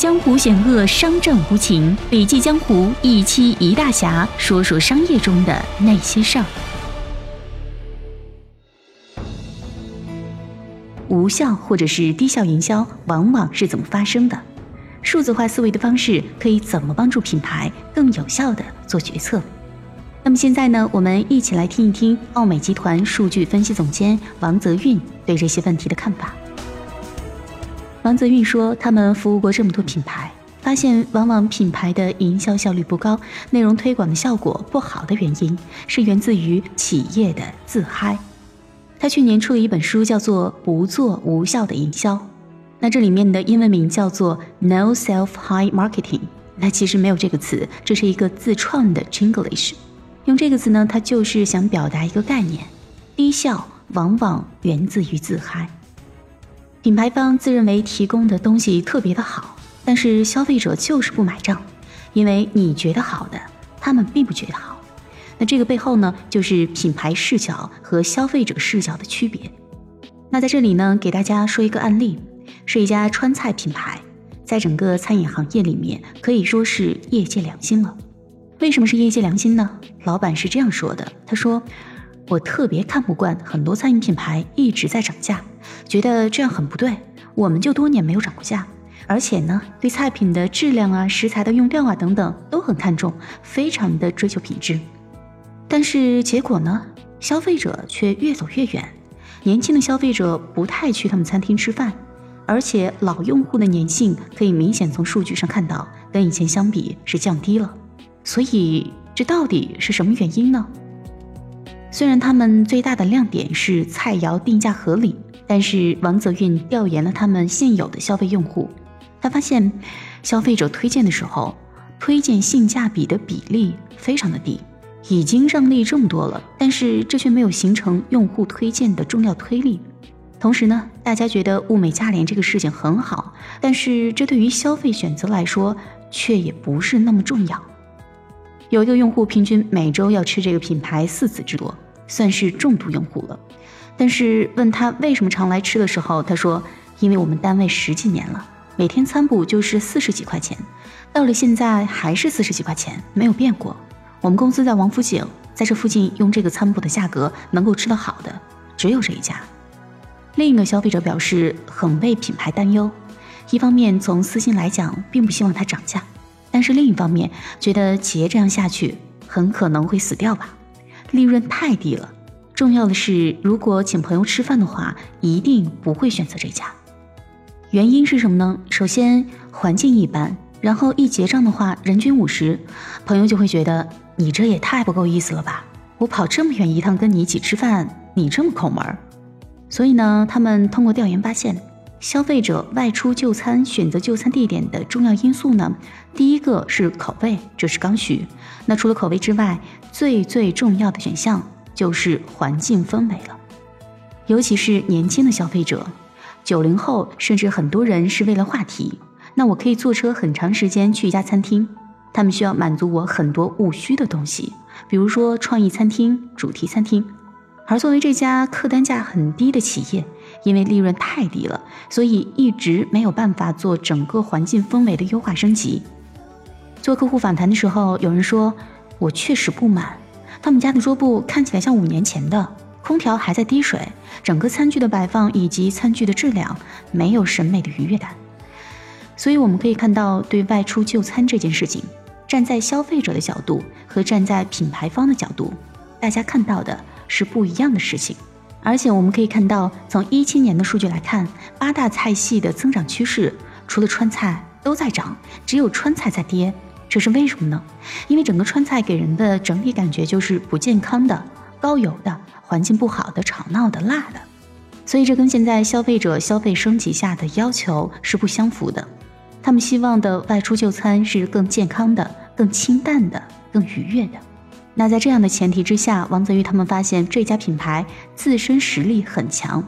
江湖险恶，商战无情。笔记江湖一期一大侠，说说商业中的那些事儿。无效或者是低效营销往往是怎么发生的？数字化思维的方式可以怎么帮助品牌更有效的做决策？那么现在呢，我们一起来听一听奥美集团数据分析总监王泽运对这些问题的看法。王泽运说：“他们服务过这么多品牌，发现往往品牌的营销效率不高、内容推广的效果不好的原因，是源自于企业的自嗨。他去年出了一本书，叫做《不做无效的营销》，那这里面的英文名叫做 No Self High Marketing。那其实没有这个词，这是一个自创的 Chinglish。用这个词呢，它就是想表达一个概念：低效往往源自于自嗨。”品牌方自认为提供的东西特别的好，但是消费者就是不买账，因为你觉得好的，他们并不觉得好。那这个背后呢，就是品牌视角和消费者视角的区别。那在这里呢，给大家说一个案例，是一家川菜品牌，在整个餐饮行业里面可以说是业界良心了。为什么是业界良心呢？老板是这样说的，他说。我特别看不惯很多餐饮品牌一直在涨价，觉得这样很不对。我们就多年没有涨过价，而且呢，对菜品的质量啊、食材的用料啊等等都很看重，非常的追求品质。但是结果呢，消费者却越走越远，年轻的消费者不太去他们餐厅吃饭，而且老用户的粘性可以明显从数据上看到，跟以前相比是降低了。所以这到底是什么原因呢？虽然他们最大的亮点是菜肴定价合理，但是王泽运调研了他们现有的消费用户，他发现消费者推荐的时候，推荐性价比的比例非常的低，已经让利这么多了，但是这却没有形成用户推荐的重要推力。同时呢，大家觉得物美价廉这个事情很好，但是这对于消费选择来说却也不是那么重要。有一个用户平均每周要吃这个品牌四次之多，算是重度用户了。但是问他为什么常来吃的时候，他说：“因为我们单位十几年了，每天餐补就是四十几块钱，到了现在还是四十几块钱，没有变过。我们公司在王府井，在这附近用这个餐补的价格能够吃到好的，只有这一家。”另一个消费者表示很为品牌担忧，一方面从私心来讲，并不希望它涨价。但是另一方面，觉得企业这样下去很可能会死掉吧，利润太低了。重要的是，如果请朋友吃饭的话，一定不会选择这家。原因是什么呢？首先环境一般，然后一结账的话，人均五十，朋友就会觉得你这也太不够意思了吧？我跑这么远一趟跟你一起吃饭，你这么抠门儿。所以呢，他们通过调研发现。消费者外出就餐选择就餐地点的重要因素呢？第一个是口味，这是刚需。那除了口味之外，最最重要的选项就是环境氛围了。尤其是年轻的消费者，九零后甚至很多人是为了话题。那我可以坐车很长时间去一家餐厅，他们需要满足我很多务虚的东西，比如说创意餐厅、主题餐厅。而作为这家客单价很低的企业。因为利润太低了，所以一直没有办法做整个环境氛围的优化升级。做客户访谈的时候，有人说：“我确实不满，他们家的桌布看起来像五年前的，空调还在滴水，整个餐具的摆放以及餐具的质量没有审美的愉悦感。”所以我们可以看到，对外出就餐这件事情，站在消费者的角度和站在品牌方的角度，大家看到的是不一样的事情。而且我们可以看到，从一七年的数据来看，八大菜系的增长趋势，除了川菜都在涨，只有川菜在跌。这是为什么呢？因为整个川菜给人的整体感觉就是不健康的、高油的、环境不好的、吵闹的、辣的。所以这跟现在消费者消费升级下的要求是不相符的。他们希望的外出就餐是更健康的、更清淡的、更愉悦的。那在这样的前提之下，王泽玉他们发现这家品牌自身实力很强，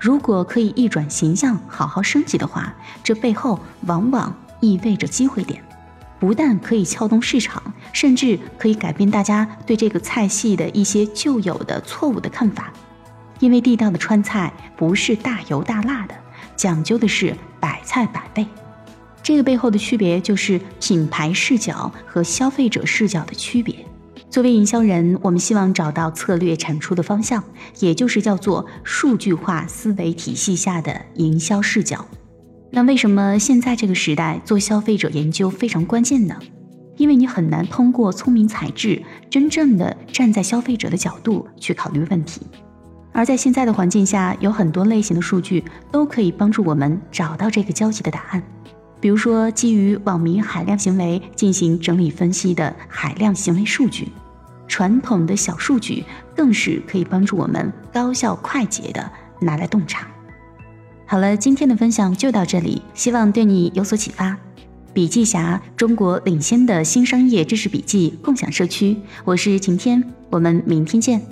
如果可以一转形象，好好升级的话，这背后往往意味着机会点，不但可以撬动市场，甚至可以改变大家对这个菜系的一些旧有的错误的看法。因为地道的川菜不是大油大辣的，讲究的是百菜百味。这个背后的区别就是品牌视角和消费者视角的区别。作为营销人，我们希望找到策略产出的方向，也就是叫做数据化思维体系下的营销视角。那为什么现在这个时代做消费者研究非常关键呢？因为你很难通过聪明才智，真正的站在消费者的角度去考虑问题。而在现在的环境下，有很多类型的数据都可以帮助我们找到这个交集的答案。比如说，基于网民海量行为进行整理分析的海量行为数据，传统的小数据更是可以帮助我们高效快捷的拿来洞察。好了，今天的分享就到这里，希望对你有所启发。笔记侠，中国领先的新商业知识笔记共享社区，我是晴天，我们明天见。